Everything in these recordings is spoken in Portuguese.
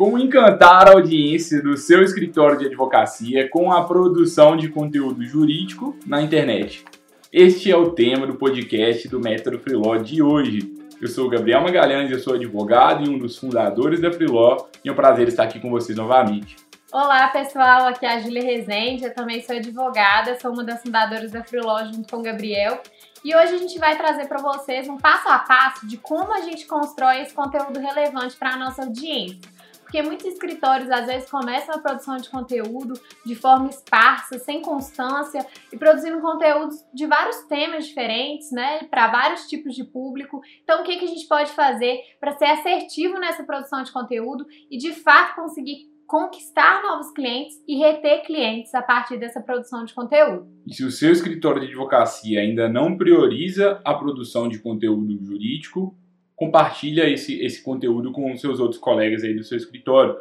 Como encantar a audiência do seu escritório de advocacia com a produção de conteúdo jurídico na internet? Este é o tema do podcast do Método Freeló de hoje. Eu sou o Gabriel Magalhães, eu sou advogado e um dos fundadores da Freeló e é um prazer estar aqui com vocês novamente. Olá pessoal, aqui é a Júlia Rezende, eu também sou advogada, sou uma das fundadoras da Freeló junto com o Gabriel e hoje a gente vai trazer para vocês um passo a passo de como a gente constrói esse conteúdo relevante para a nossa audiência. Porque muitos escritórios às vezes começam a produção de conteúdo de forma esparsa, sem constância e produzindo conteúdos de vários temas diferentes, né, para vários tipos de público. Então, o que, que a gente pode fazer para ser assertivo nessa produção de conteúdo e de fato conseguir conquistar novos clientes e reter clientes a partir dessa produção de conteúdo. E se o seu escritório de advocacia ainda não prioriza a produção de conteúdo jurídico, compartilha esse, esse conteúdo com os seus outros colegas aí do seu escritório,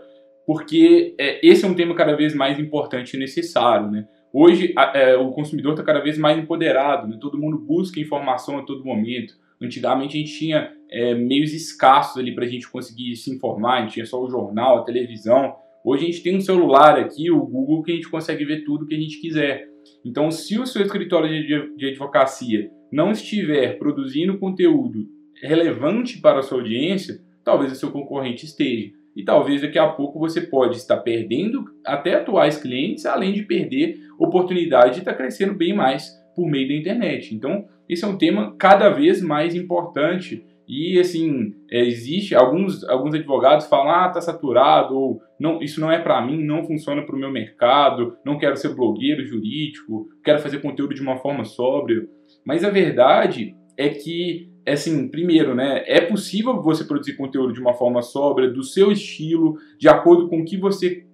porque é, esse é um tema cada vez mais importante e necessário, né? Hoje a, é, o consumidor está cada vez mais empoderado, né? todo mundo busca informação a todo momento. Antigamente a gente tinha é, meios escassos ali para a gente conseguir se informar, a gente tinha só o jornal, a televisão. Hoje a gente tem um celular aqui, o Google, que a gente consegue ver tudo que a gente quiser. Então, se o seu escritório de, de advocacia não estiver produzindo conteúdo relevante para a sua audiência, talvez o seu concorrente esteja. E talvez daqui a pouco você pode estar perdendo até atuais clientes, além de perder oportunidade de estar crescendo bem mais por meio da internet. Então, esse é um tema cada vez mais importante e assim, é, existe alguns alguns advogados falam: "Ah, tá saturado" ou não, isso não é para mim, não funciona para o meu mercado, não quero ser blogueiro jurídico, quero fazer conteúdo de uma forma sóbria. Mas a verdade é que é assim, primeiro, né, é possível você produzir conteúdo de uma forma sóbria, do seu estilo, de acordo com o que você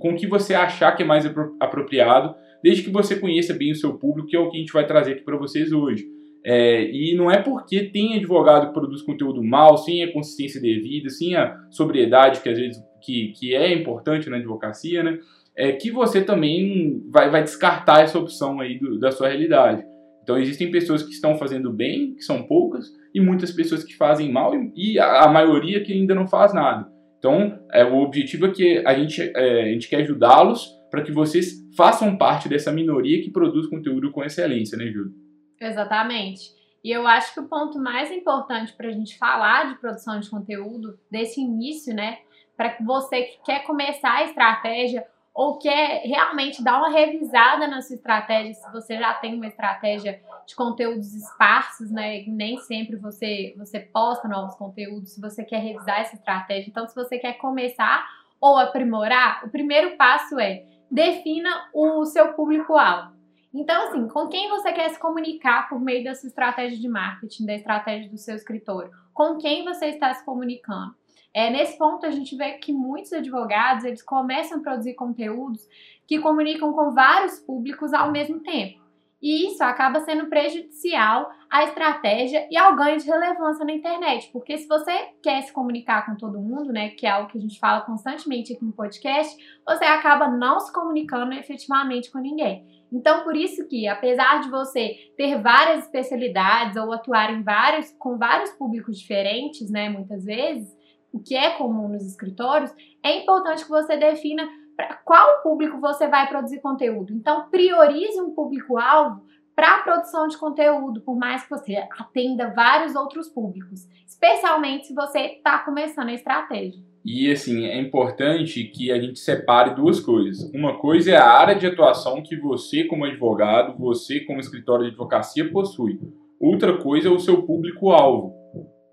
com o que você achar que é mais apropriado, desde que você conheça bem o seu público, que é o que a gente vai trazer aqui para vocês hoje. É, e não é porque tem advogado que produz conteúdo mal, sem a consistência devida, sem a sobriedade que às vezes que, que é importante na advocacia, né? É que você também vai, vai descartar essa opção aí do, da sua realidade. Então existem pessoas que estão fazendo bem, que são poucas, e muitas pessoas que fazem mal e, a, a, maioria que ainda não faz nada. Então é, o objetivo é que a gente, é, a gente quer ajudá-los para que vocês façam parte dessa minoria que produz conteúdo com excelência, né, Júlio? Exatamente. E eu acho que o ponto mais importante para a gente falar de produção de conteúdo, desse início, né, para você que quer começar a estratégia ou quer realmente dar uma revisada na sua estratégia, se você já tem uma estratégia de conteúdos esparsos, né? Nem sempre você você posta novos conteúdos, se você quer revisar essa estratégia. Então, se você quer começar ou aprimorar, o primeiro passo é defina o seu público-alvo. Então, assim, com quem você quer se comunicar por meio da sua estratégia de marketing, da estratégia do seu escritório? Com quem você está se comunicando? É, nesse ponto, a gente vê que muitos advogados eles começam a produzir conteúdos que comunicam com vários públicos ao mesmo tempo. E isso acaba sendo prejudicial à estratégia e ao ganho de relevância na internet. Porque se você quer se comunicar com todo mundo, né, que é algo que a gente fala constantemente aqui no podcast, você acaba não se comunicando efetivamente com ninguém. Então, por isso que, apesar de você ter várias especialidades ou atuar em vários, com vários públicos diferentes, né, muitas vezes, o que é comum nos escritórios, é importante que você defina para qual público você vai produzir conteúdo. Então, priorize um público-alvo para a produção de conteúdo, por mais que você atenda vários outros públicos, especialmente se você está começando a estratégia. E assim, é importante que a gente separe duas coisas. Uma coisa é a área de atuação que você, como advogado, você, como escritório de advocacia, possui. Outra coisa é o seu público-alvo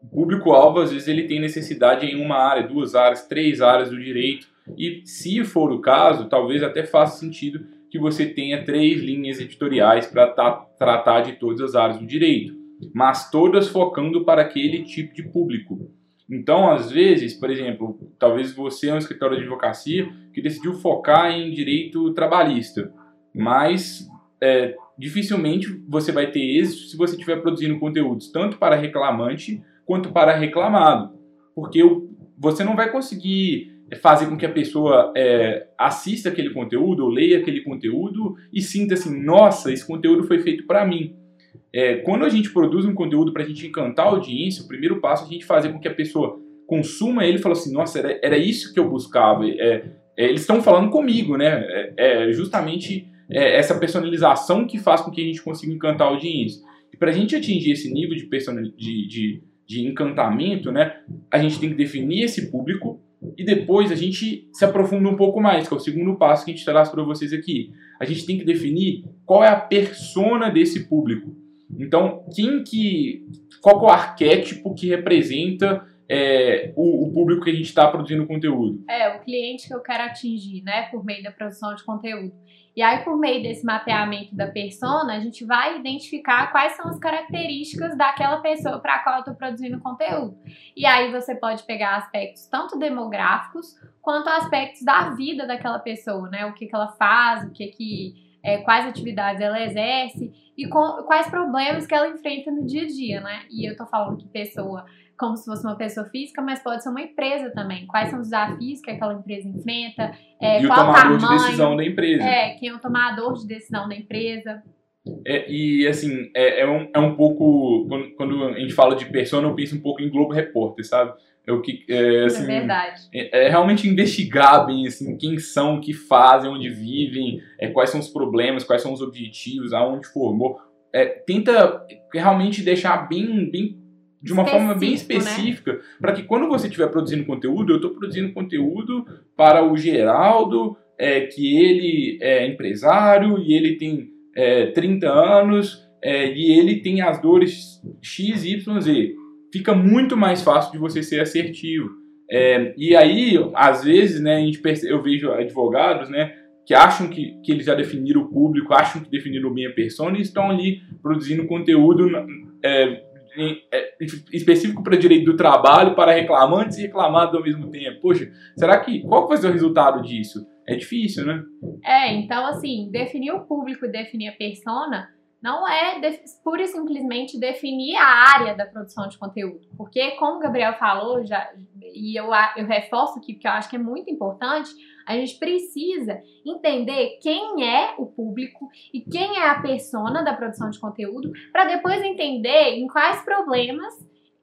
público-alvo, às vezes, ele tem necessidade em uma área, duas áreas, três áreas do direito. E se for o caso, talvez até faça sentido que você tenha três linhas editoriais para tratar de todas as áreas do direito, mas todas focando para aquele tipo de público. Então, às vezes, por exemplo, talvez você é um escritório de advocacia que decidiu focar em direito trabalhista, mas é, dificilmente você vai ter êxito se você estiver produzindo conteúdos tanto para reclamante quanto para reclamado, porque você não vai conseguir fazer com que a pessoa é, assista aquele conteúdo ou leia aquele conteúdo e sinta assim, nossa, esse conteúdo foi feito para mim. É, quando a gente produz um conteúdo para a gente encantar a audiência, o primeiro passo é a gente fazer com que a pessoa consuma ele e fala assim, nossa, era, era isso que eu buscava. É, é, eles estão falando comigo, né? É, é justamente é, essa personalização que faz com que a gente consiga encantar a audiência. E para a gente atingir esse nível de, de, de, de encantamento, né, a gente tem que definir esse público e depois a gente se aprofunda um pouco mais, que é o segundo passo que a gente traz para vocês aqui. A gente tem que definir qual é a persona desse público. Então, quem que, qual é o arquétipo que representa é, o, o, público que a gente está produzindo conteúdo? É, o cliente que eu quero atingir, né, por meio da produção de conteúdo. E aí, por meio desse mapeamento da persona, a gente vai identificar quais são as características daquela pessoa para a qual eu estou produzindo conteúdo. E aí você pode pegar aspectos tanto demográficos quanto aspectos da vida daquela pessoa, né? O que, que ela faz, o que que é, quais atividades ela exerce e com, quais problemas que ela enfrenta no dia a dia, né? E eu tô falando que pessoa como se fosse uma pessoa física, mas pode ser uma empresa também. Quais são os desafios que aquela empresa enfrenta? É, e qual o tomador tamanho, de decisão da empresa. É, quem é o tomador de decisão da empresa. É, e assim, é, é, um, é um pouco. Quando, quando, a gente fala de persona, eu penso um pouco em Globo Repórter, sabe? É, o que, é, assim, é verdade. É, é, realmente investigar bem assim, quem são, o que fazem, onde vivem, é, quais são os problemas, quais são os objetivos, aonde formou. É, tenta realmente deixar bem, bem de uma forma bem né? específica, né? para que quando você estiver produzindo conteúdo, eu estou produzindo conteúdo para o Geraldo, é, que ele é empresário e ele tem é, 30 anos é, e ele tem as dores X, Y, Z. Fica muito mais fácil de você ser assertivo. É, e aí, às vezes, né, a gente percebe, eu vejo advogados, né, que acham que, que eles já definiram o público, acham que definiram bem a persona e estão ali produzindo conteúdo é, é, específico para direito do trabalho, para reclamantes e reclamados ao mesmo tempo. Poxa, será que qual vai ser o resultado disso? É difícil, né? É, então assim, definir o público e definir a persona não é pura e simplesmente definir a área da produção de conteúdo. Porque, como o Gabriel falou, já, e eu, eu reforço aqui, porque eu acho que é muito importante, a gente precisa entender quem é o público e quem é a persona da produção de conteúdo, para depois entender em quais problemas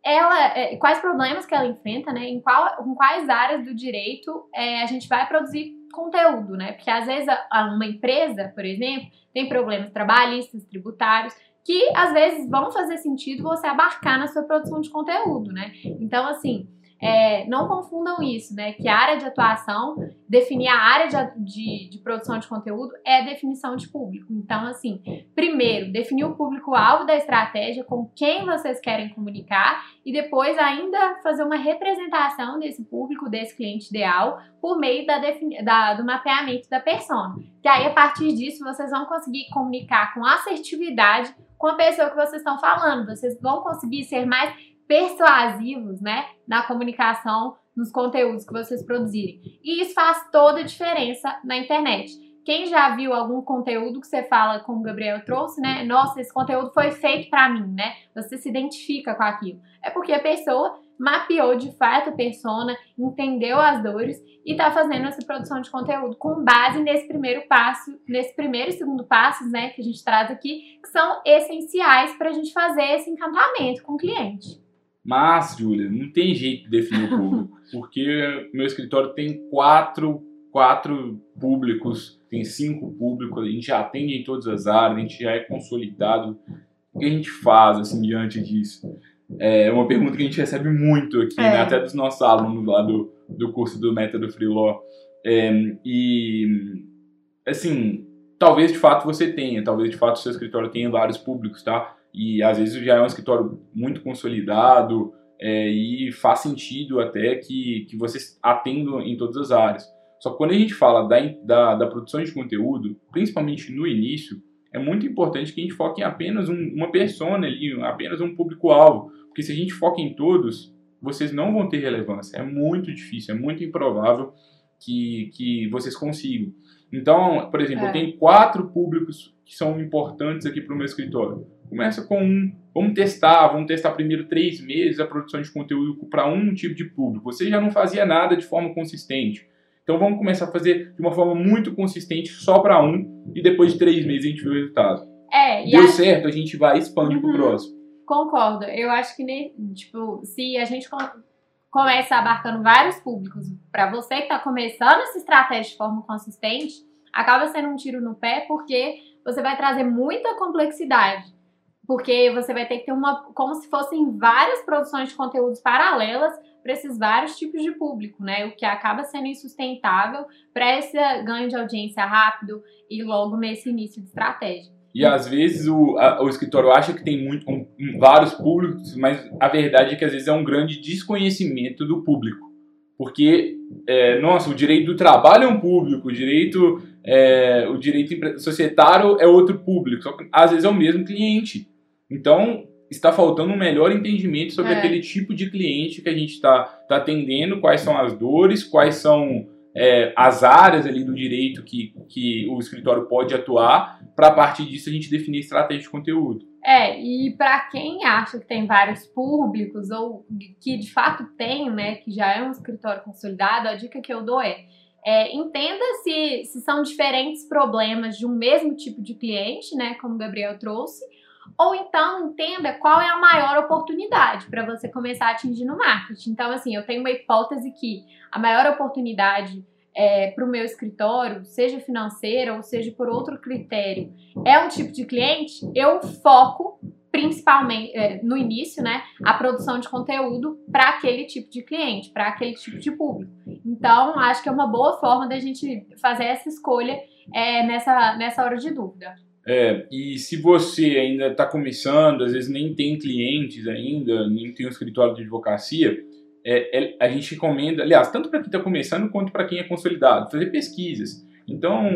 ela, é, quais problemas que ela enfrenta, né? Em, qual, em quais áreas do direito é, a gente vai produzir conteúdo, né? Porque às vezes uma empresa, por exemplo, tem problemas trabalhistas, tributários, que às vezes vão fazer sentido você abarcar na sua produção de conteúdo, né? Então, assim, é, não confundam isso, né? Que a área de atuação, definir a área de, de, de, produção de conteúdo é definição de público. Então, assim, primeiro, definir o público-alvo da estratégia, com quem vocês querem comunicar, e depois ainda fazer uma representação desse público, desse cliente ideal, por meio da, da, do mapeamento da persona. Que aí, a partir disso, vocês vão conseguir comunicar com assertividade com a pessoa que vocês estão falando. Vocês vão conseguir ser mais persuasivos, né, na comunicação, nos conteúdos que vocês produzirem. E isso faz toda a diferença na internet. Quem já viu algum conteúdo que você fala, como o Gabriel trouxe, né? Nossa, esse conteúdo foi feito para mim, né? Você se identifica com aquilo. É porque a pessoa mapeou de fato a persona, entendeu as dores e está fazendo essa produção de conteúdo com base nesse primeiro passo, nesse primeiro e segundo passos, né, que a gente traz aqui, que são essenciais para a gente fazer esse encantamento com o cliente. Mas, Júlia, não tem jeito de definir o público, porque meu escritório tem quatro, quatro públicos, tem cinco públicos, a gente já atende em todas as áreas, a gente já é consolidado. O que a gente faz, assim, diante disso? É uma pergunta que a gente recebe muito aqui, né? é. né, até dos nossos alunos lá do, do curso do Método Freelaw. É, e, assim, talvez de fato você tenha, talvez de fato o seu escritório tenha vários públicos, tá? E às vezes já é um escritório muito consolidado é, e faz sentido até que, que vocês atendam em todas as áreas. Só que quando a gente fala da, da, da produção de conteúdo, principalmente no início, é muito importante que a gente foque em apenas um, uma persona ali, apenas um público-alvo. Porque se a gente foca em todos, vocês não vão ter relevância. É muito difícil, é muito improvável que, que vocês consigam. Então, por exemplo, é. eu tenho quatro públicos que são importantes aqui para o meu escritório. Começa com um, vamos testar, vamos testar primeiro três meses a produção de conteúdo para um tipo de público. Você já não fazia nada de forma consistente. Então vamos começar a fazer de uma forma muito consistente só para um e depois de três meses a gente vê o resultado. É, Deu a... certo, a gente vai e expande uhum. para o próximo. Concordo. Eu acho que, tipo, se a gente começa abarcando vários públicos, para você que está começando essa estratégia de forma consistente, acaba sendo um tiro no pé porque você vai trazer muita complexidade. Porque você vai ter que ter uma. como se fossem várias produções de conteúdos paralelas para esses vários tipos de público, né? O que acaba sendo insustentável para esse ganho de audiência rápido e logo nesse início de estratégia. E às vezes o, a, o escritório acha que tem muito, um, vários públicos, mas a verdade é que às vezes é um grande desconhecimento do público. Porque, é, nossa, o direito do trabalho é um público, o direito, é, o direito societário é outro público, só que às vezes é o mesmo cliente. Então, está faltando um melhor entendimento sobre é. aquele tipo de cliente que a gente está tá atendendo, quais são as dores, quais são é, as áreas ali do direito que, que o escritório pode atuar, para a partir disso a gente definir estratégia de conteúdo. É, e para quem acha que tem vários públicos ou que de fato tem, né, que já é um escritório consolidado, a dica que eu dou é, é entenda se, se são diferentes problemas de um mesmo tipo de cliente, né, como o Gabriel trouxe, ou então entenda qual é a maior oportunidade para você começar a atingir no marketing. Então, assim, eu tenho uma hipótese que a maior oportunidade é, para o meu escritório, seja financeira ou seja por outro critério, é um tipo de cliente, eu foco principalmente é, no início, né, a produção de conteúdo para aquele tipo de cliente, para aquele tipo de público. Então, acho que é uma boa forma da gente fazer essa escolha é, nessa, nessa hora de dúvida. É, e se você ainda está começando, às vezes nem tem clientes ainda, nem tem um escritório de advocacia, é, é, a gente recomenda, aliás, tanto para quem está começando quanto para quem é consolidado, fazer pesquisas. Então,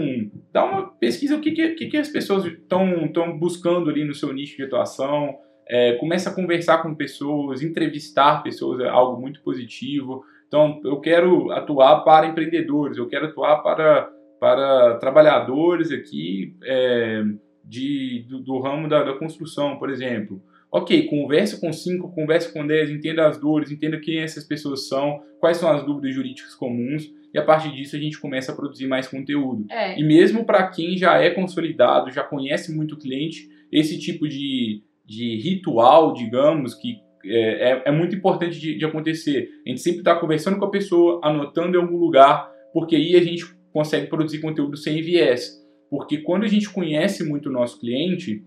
dá uma pesquisa o que, que, que as pessoas estão buscando ali no seu nicho de atuação, é, começa a conversar com pessoas, entrevistar pessoas é algo muito positivo. Então, eu quero atuar para empreendedores, eu quero atuar para, para trabalhadores aqui, é, de, do, do ramo da, da, construção, por exemplo. Ok, converse com cinco, converse com dez, entenda as dores, entenda quem essas pessoas são, quais são as dúvidas jurídicas comuns, e a partir disso a gente começa a produzir mais conteúdo. É. E mesmo para quem já é consolidado, já conhece muito o cliente, esse tipo de, de ritual, digamos, que é, é, é muito importante de, de acontecer. A gente sempre está conversando com a pessoa, anotando em algum lugar, porque aí a gente consegue produzir conteúdo sem viés. Porque quando a gente conhece muito o nosso cliente,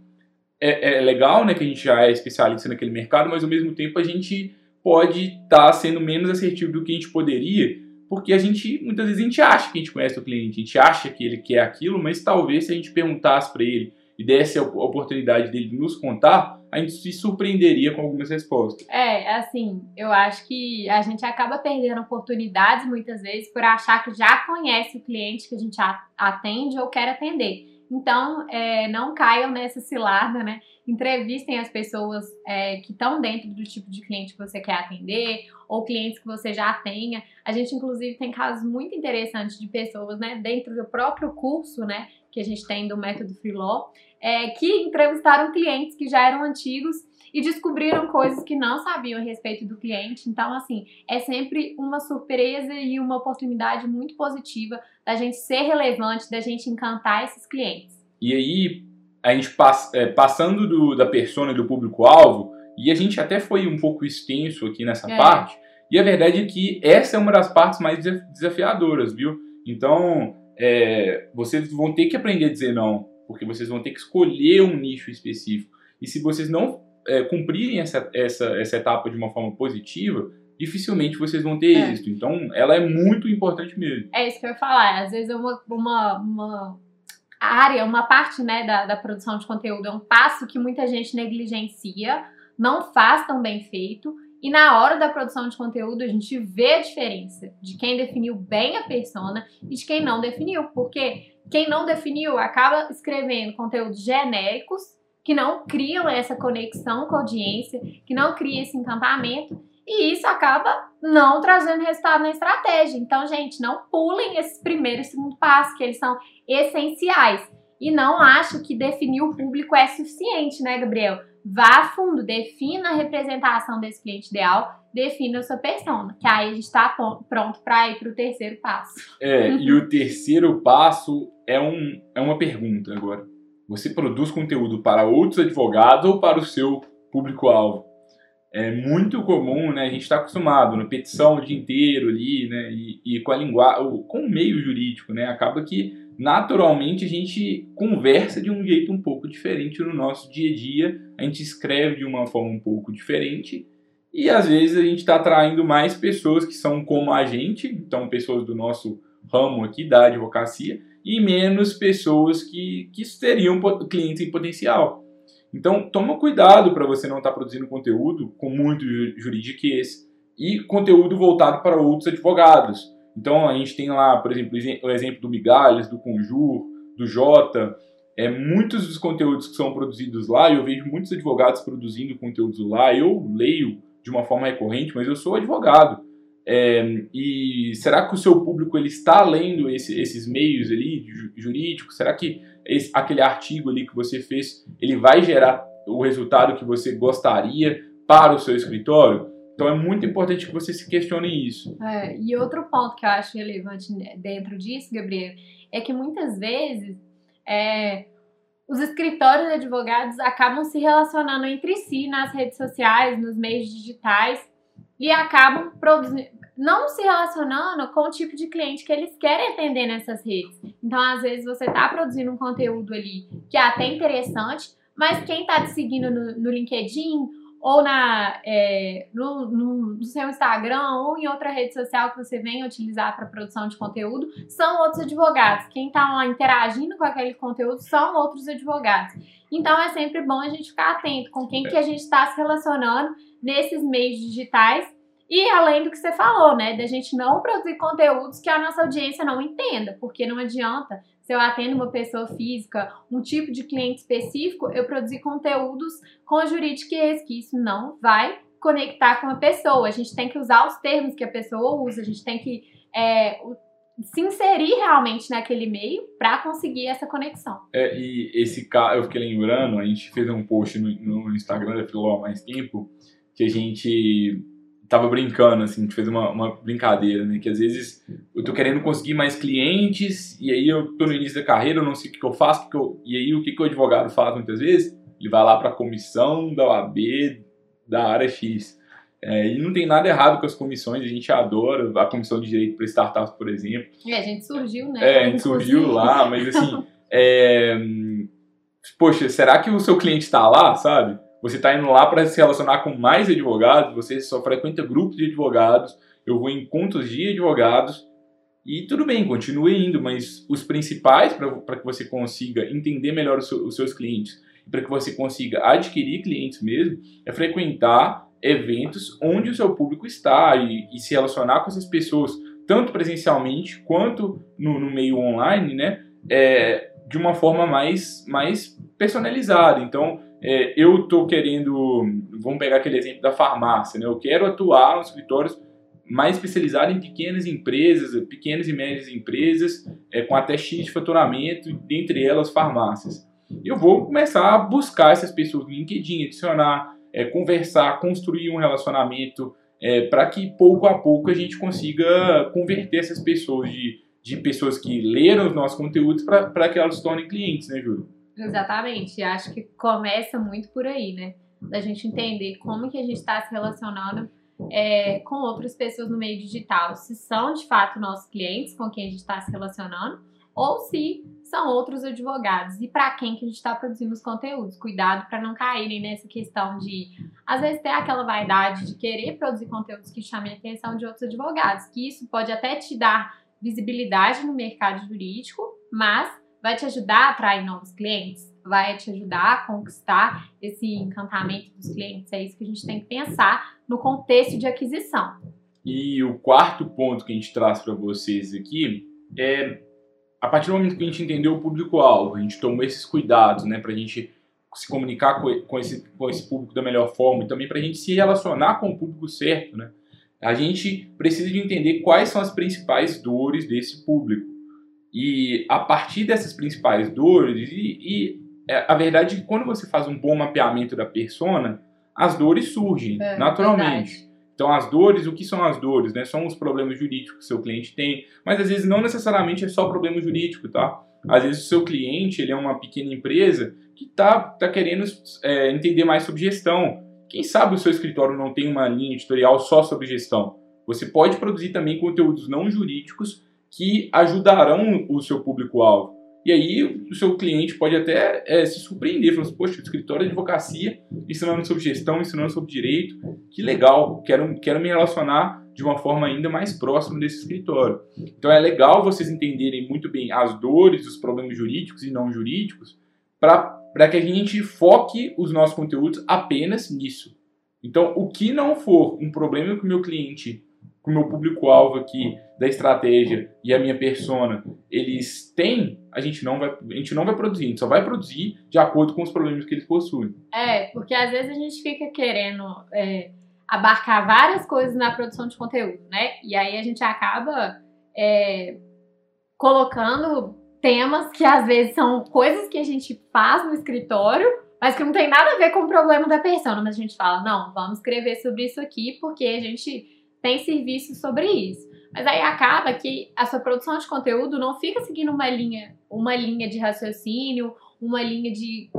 é, é legal né, que a gente já é especialista naquele mercado, mas ao mesmo tempo a gente pode estar tá sendo menos assertivo do que a gente poderia, porque a gente, muitas vezes, a gente acha que a gente conhece o cliente, a gente acha que ele quer aquilo, mas talvez se a gente perguntasse para ele e desse a oportunidade dele nos contar, a gente se surpreenderia com algumas respostas. É, assim, eu acho que a gente acaba perdendo oportunidades muitas vezes por achar que já conhece o cliente que a gente atende ou quer atender. Então, é, não caiam nessa cilada, né? Entrevistem as pessoas é, que estão dentro do tipo de cliente que você quer atender ou clientes que você já tenha. A gente, inclusive, tem casos muito interessantes de pessoas, né, dentro do próprio curso, né, que a gente tem do método Freelaw, é, que entrevistaram clientes que já eram antigos e descobriram coisas que não sabiam a respeito do cliente. Então, assim, é sempre uma surpresa e uma oportunidade muito positiva da gente ser relevante, da gente encantar esses clientes. E aí, a gente pass é, passando do, da persona e do público-alvo, e a gente até foi um pouco extenso aqui nessa é. parte, e a verdade é que essa é uma das partes mais desafiadoras, viu? Então, é, vocês vão ter que aprender a dizer não porque vocês vão ter que escolher um nicho específico. E se vocês não é, cumprirem essa, essa, essa etapa de uma forma positiva, dificilmente vocês vão ter é. êxito. Então, ela é muito importante mesmo. É isso que eu ia falar. Às vezes é uma, uma, uma área, uma parte né, da, da produção de conteúdo, é um passo que muita gente negligencia, não faz tão bem feito. E na hora da produção de conteúdo, a gente vê a diferença de quem definiu bem a persona e de quem não definiu. Porque quem não definiu acaba escrevendo conteúdos genéricos que não criam essa conexão com a audiência, que não cria esse encantamento, e isso acaba não trazendo resultado na estratégia. Então, gente, não pulem esses primeiro e segundo passos, que eles são essenciais. E não acho que definir o público é suficiente, né, Gabriel? Vá a fundo, defina a representação desse cliente ideal, defina a sua persona, que aí a gente está pronto para ir para o terceiro passo. É, e o terceiro passo é, um, é uma pergunta agora. Você produz conteúdo para outros advogados ou para o seu público-alvo? é muito comum, né? A gente está acostumado na petição o dia inteiro ali, né? E, e com a linguagem, com o meio jurídico, né? Acaba que naturalmente a gente conversa de um jeito um pouco diferente no nosso dia a dia, a gente escreve de uma forma um pouco diferente e às vezes a gente está atraindo mais pessoas que são como a gente, então pessoas do nosso ramo aqui da advocacia, e menos pessoas que, que seriam clientes em potencial. Então, toma cuidado para você não estar tá produzindo conteúdo com muito juridiquês e conteúdo voltado para outros advogados. Então, a gente tem lá, por exemplo, o exemplo do Migalhas, do Conjur, do Jota. É, muitos dos conteúdos que são produzidos lá, eu vejo muitos advogados produzindo conteúdos lá, eu leio de uma forma recorrente, mas eu sou advogado. É, e será que o seu público ele está lendo esse, esses meios ali jurídicos? Será que esse, aquele artigo ali que você fez ele vai gerar o resultado que você gostaria para o seu escritório? Então é muito importante que você se questione isso. É, e outro ponto que eu acho relevante dentro disso, Gabriel, é que muitas vezes é, os escritórios de advogados acabam se relacionando entre si nas redes sociais, nos meios digitais e acabam não se relacionando com o tipo de cliente que eles querem atender nessas redes. Então, às vezes, você está produzindo um conteúdo ali que é até interessante, mas quem está te seguindo no, no LinkedIn ou na, é, no, no, no, seu Instagram ou em outra rede social que você venha utilizar para produção de conteúdo, são outros advogados. Quem está interagindo com aquele conteúdo são outros advogados. Então é sempre bom a gente ficar atento com quem que a gente está se relacionando nesses meios digitais e além do que você falou, né, da gente não produzir conteúdos que a nossa audiência não entenda, porque não adianta se eu atendo uma pessoa física, um tipo de cliente específico, eu produzir conteúdos com juridiquês, que isso não vai conectar com a pessoa. A gente tem que usar os termos que a pessoa usa, a gente tem que é, se inserir realmente naquele meio para conseguir essa conexão. É, e esse caso, eu fiquei lembrando, a gente fez um post no, no Instagram da Filó há mais tempo, que a gente tava brincando, assim, a gente fez uma, uma brincadeira, né? Que às vezes eu tô querendo conseguir mais clientes e aí eu tô no início da carreira, eu não sei o que, que eu faço, que que eu, e aí o que, que o advogado faz muitas vezes? Ele vai lá para a comissão da OAB da área X. É, e não tem nada errado com as comissões, a gente adora a comissão de direito para startups, por exemplo. É, a gente surgiu, né? É, a gente surgiu lá, mas assim, é, poxa, será que o seu cliente está lá, sabe? Você está indo lá para se relacionar com mais advogados, você só frequenta grupos de advogados, eu vou em encontros de advogados, e tudo bem, continue indo, mas os principais para que você consiga entender melhor os, os seus clientes, para que você consiga adquirir clientes mesmo, é frequentar eventos onde o seu público está e, e se relacionar com essas pessoas, tanto presencialmente quanto no, no meio online, né? É, de uma forma mais, mais personalizada. Então, é, eu estou querendo, vamos pegar aquele exemplo da farmácia, né? Eu quero atuar nos escritórios mais especializados em pequenas empresas, pequenas e médias empresas, é, com até X de faturamento, dentre elas farmácias. Eu vou começar a buscar essas pessoas no LinkedIn, adicionar, é, conversar, construir um relacionamento, é, para que pouco a pouco a gente consiga converter essas pessoas de, de pessoas que leram os nossos conteúdos para que elas se tornem clientes, né, Júlio? Exatamente. Acho que começa muito por aí, né? Da gente entender como que a gente está se relacionando é, com outras pessoas no meio digital. Se são de fato nossos clientes com quem a gente está se relacionando ou se são outros advogados e para quem que a gente está produzindo os conteúdos. Cuidado para não caírem nessa questão de, às vezes, ter aquela vaidade de querer produzir conteúdos que chamem a atenção de outros advogados, que isso pode até te dar visibilidade no mercado jurídico, mas vai te ajudar a atrair novos clientes, vai te ajudar a conquistar esse encantamento dos clientes. É isso que a gente tem que pensar no contexto de aquisição. E o quarto ponto que a gente traz para vocês aqui é a partir do momento que a gente entendeu o público-alvo, a gente tomou esses cuidados, né, para a gente se comunicar com, esse, com esse público da melhor forma e também para a gente se relacionar com o público certo, né? A gente precisa de entender quais são as principais dores desse público. E a partir dessas principais dores, e, e é, a verdade é que quando você faz um bom mapeamento da persona, as dores surgem é, naturalmente. Verdade. Então, as dores, o que são as dores? Né? São os problemas jurídicos que o seu cliente tem, mas às vezes não necessariamente é só problema jurídico, tá? Às vezes o seu cliente ele é uma pequena empresa que está tá querendo é, entender mais sobre gestão. quem sabe o seu escritório não tem uma linha editorial só sobre gestão. Você pode produzir também conteúdos não jurídicos que ajudarão o seu público-alvo. E aí o seu cliente pode até é, se surpreender, falando assim, poxa, escritório de advocacia ensinando sobre gestão, ensinando sobre direito, que legal, quero, quero me relacionar de uma forma ainda mais próxima desse escritório. Então é legal vocês entenderem muito bem as dores, os problemas jurídicos e não jurídicos, para que a gente foque os nossos conteúdos apenas nisso. Então, o que não for um problema que o meu cliente o meu público-alvo aqui da estratégia e a minha persona, eles têm, a gente não vai, a gente não vai produzir, a gente só vai produzir de acordo com os problemas que eles possuem. É, porque às vezes a gente fica querendo é, abarcar várias coisas na produção de conteúdo, né? E aí a gente acaba é, colocando temas que às vezes são coisas que a gente faz no escritório, mas que não tem nada a ver com o problema da persona, mas a gente fala, não, vamos escrever sobre isso aqui porque a gente tem serviço sobre isso. Mas aí acaba que a sua produção de conteúdo não fica seguindo uma linha, uma linha de raciocínio, uma linha de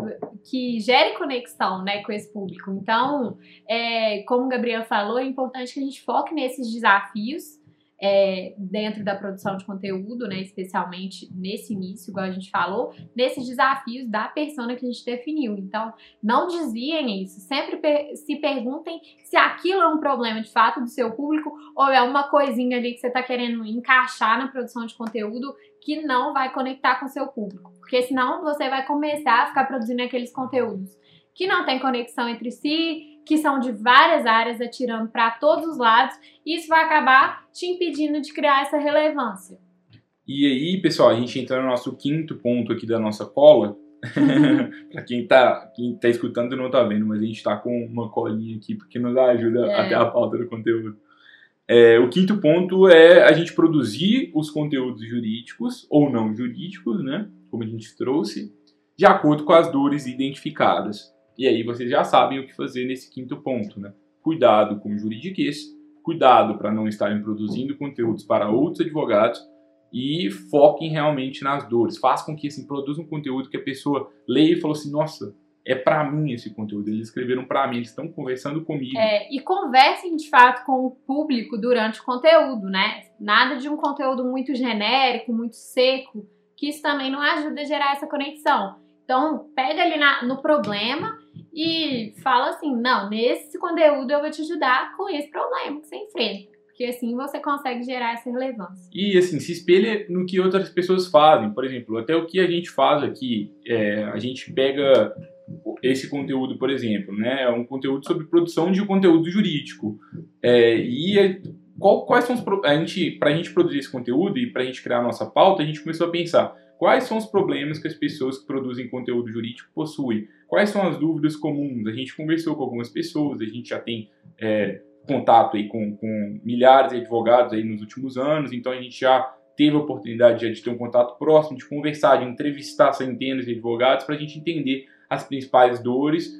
que gere conexão, né, com esse público. Então, é, como o Gabriel falou, é importante que a gente foque nesses desafios é, dentro da produção de conteúdo, né, especialmente nesse início, igual a gente falou, nesses desafios da persona que a gente definiu. Então, não desviem isso. Sempre per se perguntem se aquilo é um problema de fato do seu público ou é uma coisinha ali que você está querendo encaixar na produção de conteúdo que não vai conectar com o seu público. Porque senão você vai começar a ficar produzindo aqueles conteúdos que não tem conexão entre si, que são de várias áreas atirando para todos os lados, e isso vai acabar te impedindo de criar essa relevância. E aí, pessoal, a gente entra no nosso quinto ponto aqui da nossa cola. para quem tá, quem tá escutando não tá vendo, mas a gente tá com uma colinha aqui porque nos ajuda é. até a pauta do conteúdo. É, o quinto ponto é a gente produzir os conteúdos jurídicos ou não jurídicos, né? Como a gente trouxe, de acordo com as dores identificadas. E aí vocês já sabem o que fazer nesse quinto ponto, né? Cuidado com juridiquês, cuidado para não estarem produzindo conteúdos para outros advogados e foquem realmente nas dores. Faça com que assim, produza um conteúdo que a pessoa leia e fale assim, nossa, é para mim esse conteúdo. Eles escreveram para mim, eles estão conversando comigo. É, e conversem de fato com o público durante o conteúdo, né? Nada de um conteúdo muito genérico, muito seco, que isso também não ajuda a gerar essa conexão. Então, pega ali na, no problema e fala assim: não, nesse conteúdo eu vou te ajudar com esse problema que você enfrenta. Porque assim você consegue gerar essa relevância. E assim, se espelha no que outras pessoas fazem. Por exemplo, até o que a gente faz aqui, é, a gente pega esse conteúdo, por exemplo, né? É um conteúdo sobre produção de conteúdo jurídico. É, e é, qual, quais são os. A gente, gente produzir esse conteúdo e pra gente criar a nossa pauta, a gente começou a pensar quais são os problemas que as pessoas que produzem conteúdo jurídico possuem Quais são as dúvidas comuns? A gente conversou com algumas pessoas, a gente já tem é, contato aí com, com, milhares de advogados aí nos últimos anos, então a gente já teve a oportunidade de ter um contato próximo, de conversar, de entrevistar centenas de advogados para a gente entender as principais dores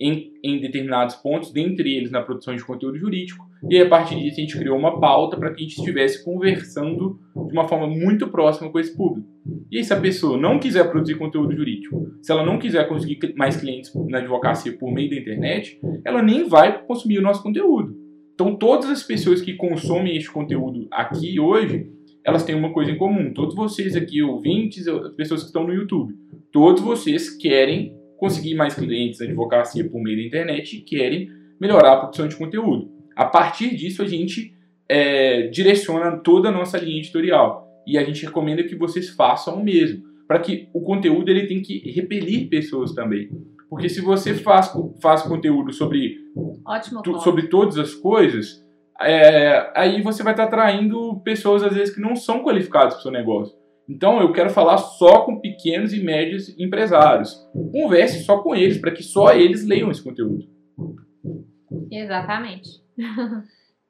em, em, determinados pontos, dentre eles na produção de conteúdo jurídico, e a partir disso a gente criou uma pauta para que a gente estivesse conversando de uma forma muito próxima com esse público. E se a pessoa não quiser produzir conteúdo jurídico, se ela não quiser conseguir mais clientes na advocacia por meio da internet, ela nem vai consumir o nosso conteúdo. Então, todas as pessoas que consomem este conteúdo aqui hoje, elas têm uma coisa em comum. Todos vocês aqui, ouvintes, as pessoas que estão no YouTube, todos vocês querem conseguir mais clientes na advocacia por meio da internet e querem melhorar a produção de conteúdo. A partir disso, a gente é, direciona toda a nossa linha editorial. E a gente recomenda que vocês façam o mesmo, para que o conteúdo ele tem que repelir pessoas também. Porque se você faz, faz conteúdo sobre, tu, sobre todas as coisas, é, aí você vai estar atraindo pessoas, às vezes, que não são qualificadas para o seu negócio. Então, eu quero falar só com pequenos e médios empresários. Converse só com eles, para que só eles leiam esse conteúdo. Exatamente.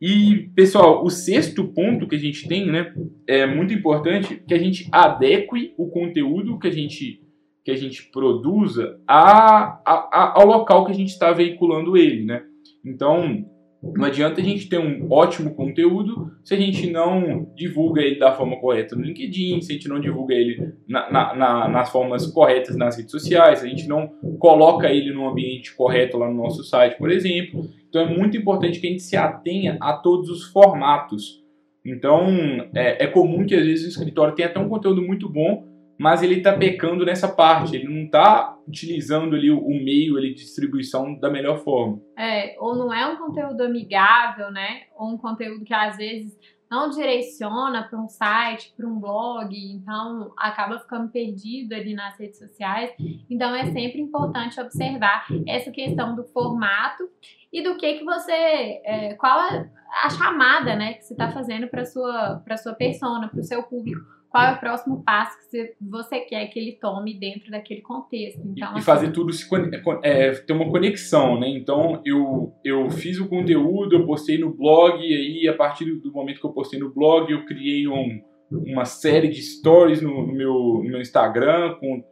E, pessoal, o sexto ponto que a gente tem, né, é muito importante que a gente adeque o conteúdo que a gente, que a gente produza a, a, a ao local que a gente está veiculando ele, né? Então, Não adianta a gente ter um ótimo conteúdo se a gente não divulga ele da forma correta no LinkedIn, se a gente não divulga ele na, na, na, nas formas corretas nas redes sociais, se a gente não coloca ele no ambiente correto lá no nosso site, por exemplo. Então é muito importante que a gente se atenha a todos os formatos. Então é, é comum que às vezes o escritório tenha até um conteúdo muito bom, mas ele está pecando nessa parte, ele não está utilizando ali o, meio de distribuição da melhor forma. É, ou não é um conteúdo amigável, né? Ou um conteúdo que às vezes não direciona para um site, para um blog, então acaba ficando perdido ali nas redes sociais. Então é sempre importante observar essa questão do formato e do que que você, é, qual a, a chamada, né, que você está fazendo para sua para sua persona, para o seu público qual é o próximo passo que você quer que ele tome dentro daquele contexto. Então, e assim, fazer tudo se é, ter uma conexão, né? Então eu, eu fiz o conteúdo, eu postei no blog, e aí a partir do momento que eu postei no blog, eu criei um, uma série de stories no, no, meu, no meu Instagram com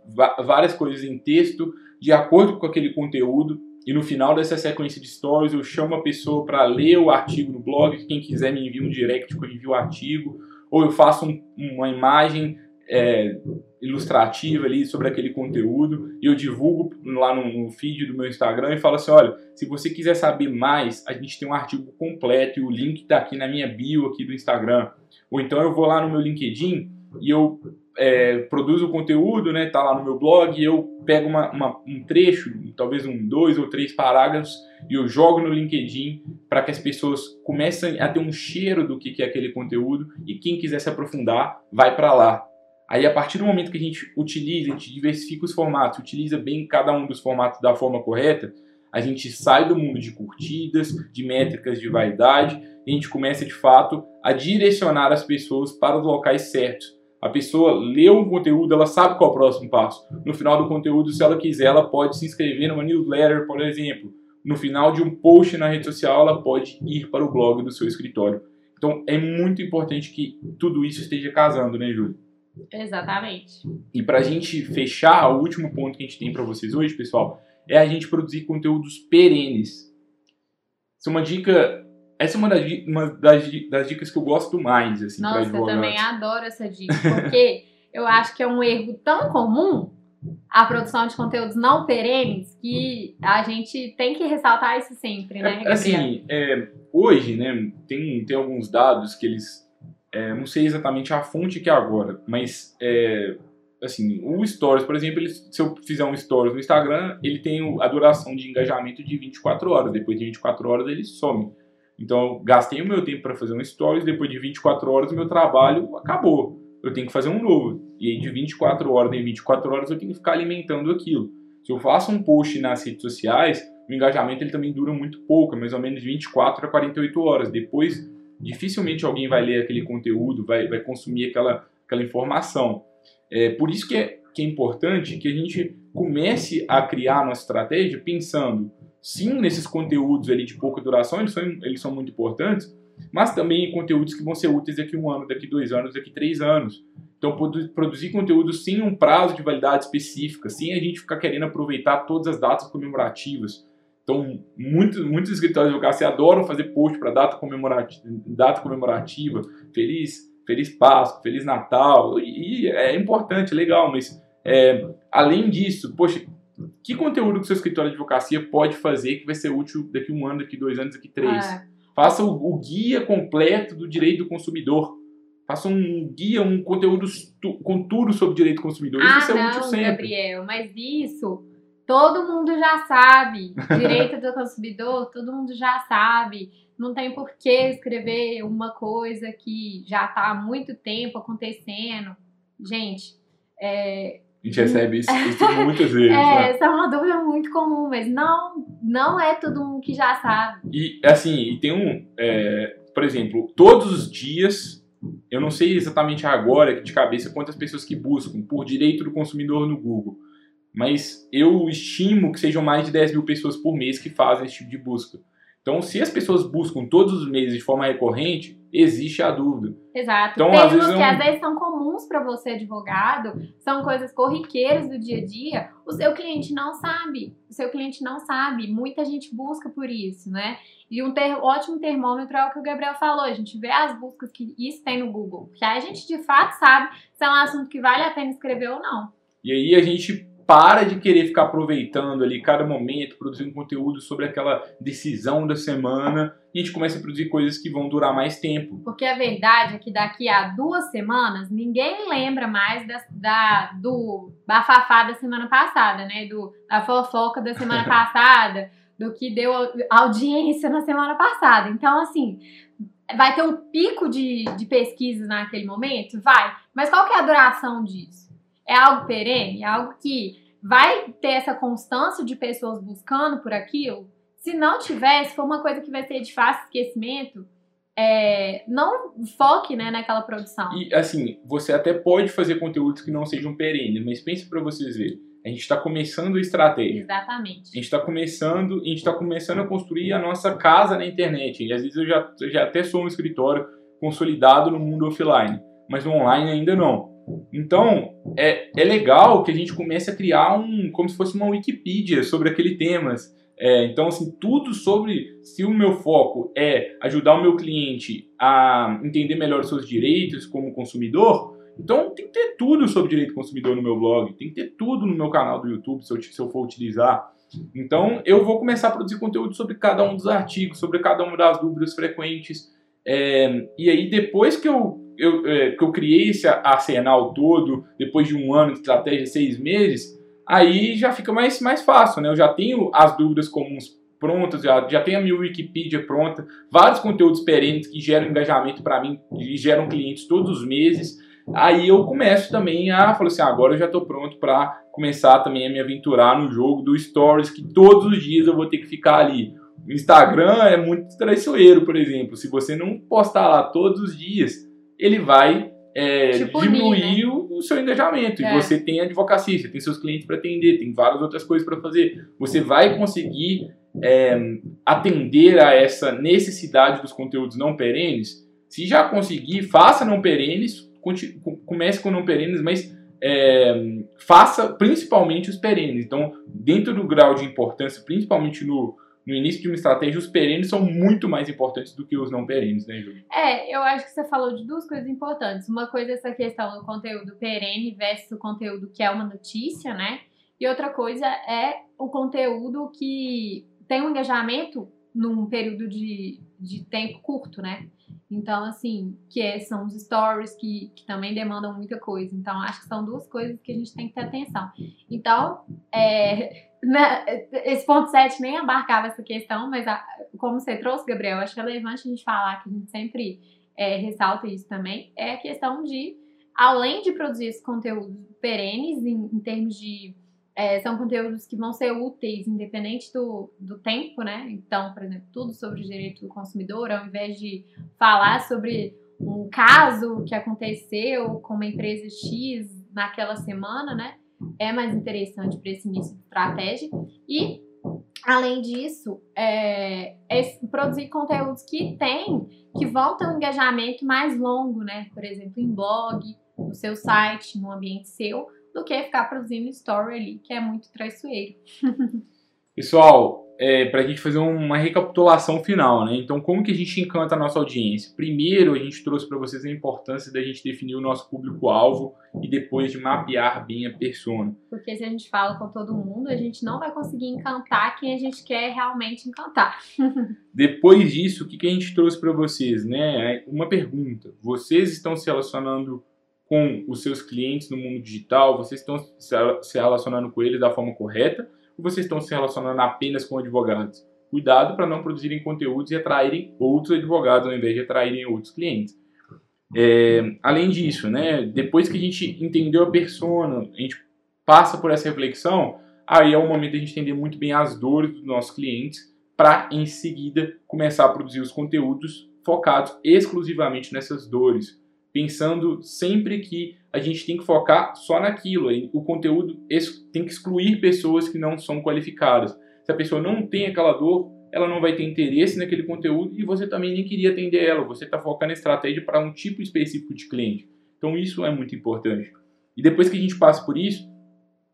várias coisas em texto de acordo com aquele conteúdo. E no final dessa sequência de stories, eu chamo a pessoa para ler o artigo no blog. Quem quiser me envia um direct eu envio o artigo ou eu faço um, uma imagem é, ilustrativa ali sobre aquele conteúdo e eu divulgo lá no, no, feed do meu Instagram e falo assim, olha, se você quiser saber mais, a gente tem um artigo completo e o link está aqui na minha bio aqui do Instagram. Ou então eu vou lá no meu LinkedIn e eu é, produzo o conteúdo, né, tá lá no meu blog eu pego uma, uma, um trecho, talvez um dois ou três parágrafos e eu jogo no LinkedIn para que as pessoas comecem a ter um cheiro do que é aquele conteúdo e quem quiser se aprofundar vai para lá. Aí a partir do momento que a gente utiliza, a gente diversifica os formatos, utiliza bem cada um dos formatos da forma correta, a gente sai do mundo de curtidas, de métricas de vaidade, e a gente começa de fato a direcionar as pessoas para os locais certos. A pessoa lê um conteúdo, ela sabe qual é o próximo passo. No final do conteúdo, se ela quiser, ela pode se inscrever numa newsletter, por exemplo no final de um post na rede social, ela pode ir para o blog do seu escritório. Então é muito importante que tudo isso esteja casando, né, Júlio? Exatamente. E para a gente fechar, o último ponto que a gente tem para vocês hoje, pessoal, é a gente produzir conteúdos perenes. Essa é uma dica. Essa é uma das, uma das, das dicas que eu gosto mais, assim, Nossa, eu também adoro essa dica, porque eu acho que é um erro tão comum a produção de conteúdos não perenes que a gente tem que ressaltar isso sempre, né, é, Assim, é, hoje, né, tem, tem alguns dados que eles... É, não sei exatamente a fonte que é agora, mas é, assim, o Stories, por exemplo, ele, se eu fizer um Stories no Instagram, ele tem a duração de engajamento de 24 horas. Depois de 24 horas ele some. Então gastei o meu tempo para fazer um Stories, depois de 24 horas o meu trabalho acabou eu tenho que fazer um novo. E aí de 24 horas em 24 horas eu tenho que ficar alimentando aquilo. Se eu faço um post nas redes sociais, o engajamento ele também dura muito pouco, é mais ou menos de 24 a 48 horas. Depois, dificilmente alguém vai ler aquele conteúdo, vai, vai consumir aquela, aquela informação. É por isso que é, que é importante que a gente comece a criar a nossa estratégia pensando, sim, nesses conteúdos ali de pouca duração, eles são, eles são muito importantes, mas também conteúdos que vão ser úteis daqui um ano, daqui dois anos, daqui três anos. Então, produzir conteúdo sem um prazo de validade específica, sem a gente ficar querendo aproveitar todas as datas comemorativas. Então, muitos, muitos escritórios de advocacia adoram fazer post para data comemorativa, data comemorativa, feliz, feliz Páscoa, feliz Natal, e, e é importante, legal, mas é, além disso, poxa, que conteúdo que o seu escritório de advocacia pode fazer que vai ser útil daqui um ano, daqui dois anos, daqui três? Ah Faça o, o guia completo do direito do consumidor. Faça um guia, um conteúdo com tudo sobre direito do consumidor. Ah, isso é não, útil sempre. Gabriel, mas isso todo mundo já sabe. Direito do consumidor, todo mundo já sabe. Não tem por que escrever uma coisa que já está há muito tempo acontecendo. Gente, é, a gente recebe isso, isso muitas vezes. É, né? essa é uma dúvida muito comum, mas não, não é todo mundo que já sabe. E assim, e tem um, é, por exemplo, todos os dias, eu não sei exatamente agora de cabeça quantas pessoas que buscam por direito do consumidor no Google, mas eu estimo que sejam mais de 10 mil pessoas por mês que fazem esse tipo de busca. Então, se as pessoas buscam todos os meses de forma recorrente, existe a dúvida. Exato. Então, Termos às vezes, que é um- às vezes são comuns para você, advogado, são coisas corriqueiras do dia a dia, o seu cliente não sabe. O seu cliente não sabe. Muita gente busca por isso, né? E um ter- ótimo termômetro é o que o Gabriel falou. A gente vê as buscas que isso tem no Google. Que aí a gente de fato sabe se é um assunto que vale a pena escrever ou não. E aí a gente para de querer ficar aproveitando ali cada momento, produzindo conteúdo sobre aquela decisão da semana, e a gente começa a produzir coisas que vão durar mais tempo. Porque a verdade é que daqui a duas semanas ninguém lembra mais da, da- do bafafá da semana passada, né? Do, da fofoca da semana passada, do que deu audiência na semana passada. Então, assim, vai ter um pico de, de pesquisas naquele momento? Vai. Mas qual que é a duração disso? É algo perene? É algo que vai ter essa constância de pessoas buscando por aquilo? Se não tiver, se for uma coisa que vai ser de fácil esquecimento, é, não foque né, naquela produção. E assim, você até pode fazer conteúdos que não sejam perenes, mas pense para vocês verem. A gente está começando a estratégia. Exatamente. A gente está começando, a gente está começando a construir a nossa casa na internet. E às vezes eu já, já até sou um escritório consolidado no mundo offline, mas no online ainda não. Então é, é legal que a gente comece a criar um, como se fosse uma Wikipedia sobre aquele tema. É, então assim tudo sobre se o meu foco é ajudar o meu cliente a entender melhor os seus direitos como consumidor, então tem que ter tudo sobre direito do consumidor no meu blog, tem que ter tudo no meu canal do YouTube se eu, se eu for utilizar. Então eu vou começar a produzir conteúdo sobre cada um dos artigos, sobre cada uma das dúvidas frequentes. É, e aí depois que eu, eu, é, que eu criei esse arsenal todo, depois de um ano de estratégia, seis meses, aí já fica mais, mais fácil, né? Eu já tenho as dúvidas comuns prontas, já, já tenho a minha Wikipedia pronta, vários conteúdos perenes que geram engajamento para mim e geram clientes todos os meses. Aí eu começo também a falar assim, ah, agora eu já estou pronto para começar também a me aventurar no jogo do Stories, que todos os dias eu vou ter que ficar ali. O Instagram é muito traiçoeiro, por exemplo. Se você não postar lá todos os dias, ele vai é, punir, diminuir o, o seu engajamento. É. E você tem advocacia, você tem seus clientes para atender, tem várias outras coisas para fazer. Você vai conseguir é, atender a essa necessidade dos conteúdos não perenes. Se já conseguir, faça não perenes, comece com não perenes, mas é, faça principalmente os perenes. Então, dentro do grau de importância, principalmente no, no início de uma estratégia, os perenes são muito mais importantes do que os não perenes, né, Júlio? É, eu acho que você falou de duas coisas importantes. Uma coisa é essa questão do conteúdo perene versus o conteúdo que é uma notícia, né? E outra coisa é o conteúdo que tem um engajamento num período de, de tempo curto, né? Então, assim, que é- são os stories que, que também demandam muita coisa. Então, acho que são duas coisas que a gente tem que ter atenção. Então, é, né, esse ponto 7 nem abarcava essa questão, mas a- como você trouxe, Gabriel, acho relevante a gente falar que a gente sempre é, ressalta isso também, é a questão de, além de produzir esses conteúdos perenes em, em termos de é, são conteúdos que vão ser úteis, independente do, do tempo, né? Então, por exemplo, tudo sobre o direito do consumidor, ao invés de falar sobre um caso que aconteceu com uma empresa X naquela semana, né? É mais interessante para esse início de estratégia. E, além disso, é, é produzir conteúdos que tem, que ter um engajamento mais longo, né? Por exemplo, em blog, no seu site, no ambiente seu, do que ficar produzindo story ali, que é muito traiçoeiro. Pessoal, é, para a gente fazer uma recapitulação final, né? Então, como que a gente encanta a nossa audiência? Primeiro, a gente trouxe para vocês a importância da gente definir o nosso público-alvo e depois de mapear bem a persona. Porque se a gente fala com todo mundo, a gente não vai conseguir encantar quem a gente quer realmente encantar. Depois disso, o que, que a gente trouxe para vocês, né? Uma pergunta: vocês estão se relacionando com os seus clientes no mundo digital? Vocês estão se relacionando com eles da forma correta? Ou vocês estão se relacionando apenas com advogados? Cuidado para não produzirem conteúdos e atraírem outros advogados ao invés de atraírem outros clientes. É, além disso, né, depois que a gente entendeu a persona, a gente passa por essa reflexão, aí é o momento de a gente entender muito bem as dores dos nossos clientes para em seguida começar a produzir os conteúdos focados exclusivamente nessas dores, pensando sempre que a gente tem que focar só naquilo, o conteúdo tem que excluir pessoas que não são qualificadas. Se a pessoa não tem aquela dor, ela não vai ter interesse naquele conteúdo e você também nem queria atender ela. Você está focando a estratégia para um tipo específico de cliente. Então isso é muito importante. E depois que a gente passa por isso,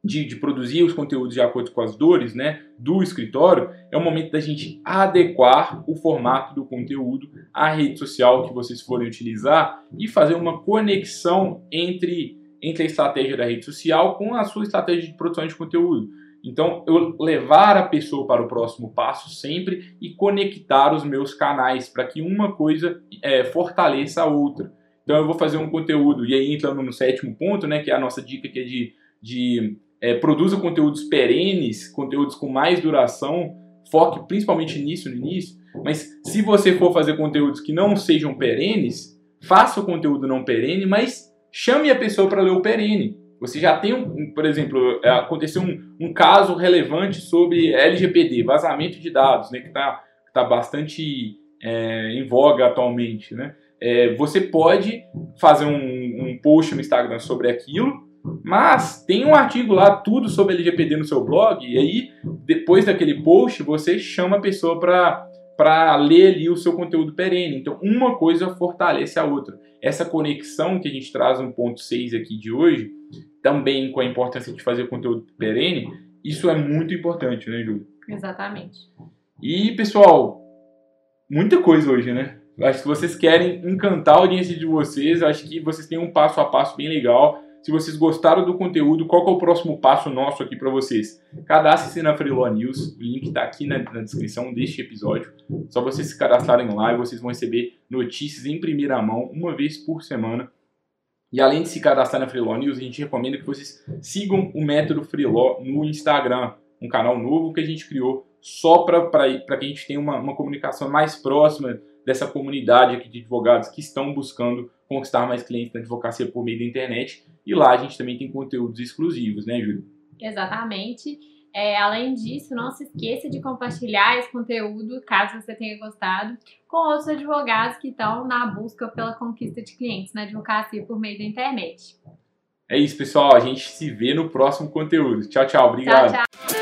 de, de, produzir os conteúdos de acordo com as dores né, do escritório, é o momento da gente adequar o formato do conteúdo à rede social que vocês forem utilizar e fazer uma conexão entre, entre a estratégia da rede social com a sua estratégia de produção de conteúdo. Então, eu levar a pessoa para o próximo passo sempre e conectar os meus canais para que uma coisa é, fortaleça a outra. Então, eu vou fazer um conteúdo, e aí entrando no sétimo ponto, né, que é a nossa dica que é de, de é, produza conteúdos perenes, conteúdos com mais duração, foque principalmente nisso no início. Mas se você for fazer conteúdos que não sejam perenes, faça o conteúdo não perene, mas chame a pessoa para ler o perene. Você já tem, um, por exemplo, é, aconteceu um, um, caso relevante sobre LGPD, vazamento de dados, né, que está tá bastante é, em voga atualmente. Né? É, você pode fazer um, um post no Instagram sobre aquilo, mas tem um artigo lá, tudo sobre LGPD no seu blog, e aí, depois daquele post, você chama a pessoa para ler ali o seu conteúdo perene. Então, uma coisa fortalece a outra. Essa conexão que a gente traz no ponto 6 aqui de hoje, também com a importância de fazer conteúdo perene, isso é muito importante, né, Júlio? Exatamente. E, pessoal, muita coisa hoje, né? Acho que vocês querem encantar a audiência de vocês, acho que vocês têm um passo a passo bem legal. Se vocês gostaram do conteúdo, qual é o próximo passo nosso aqui para vocês? Cadastre-se na Freeló News, o link está aqui na, na, descrição deste episódio. Só vocês se cadastrarem lá e vocês vão receber notícias em primeira mão, uma vez por semana. E além de se cadastrar na Freeló News, a gente recomenda que vocês sigam o método Freeló no Instagram, um canal novo que a gente criou só para que a gente tenha uma, uma comunicação mais próxima dessa comunidade aqui de advogados que estão buscando conquistar mais clientes na advocacia por meio da internet. E lá a gente também tem conteúdos exclusivos, né, Júlio? Exatamente. É, além disso, não se esqueça de compartilhar esse conteúdo, caso você tenha gostado, com outros advogados que estão na busca pela conquista de clientes na advocacia por meio da internet. É isso, pessoal. A gente se vê no próximo conteúdo. Tchau, tchau. Obrigado. Tchau, tchau.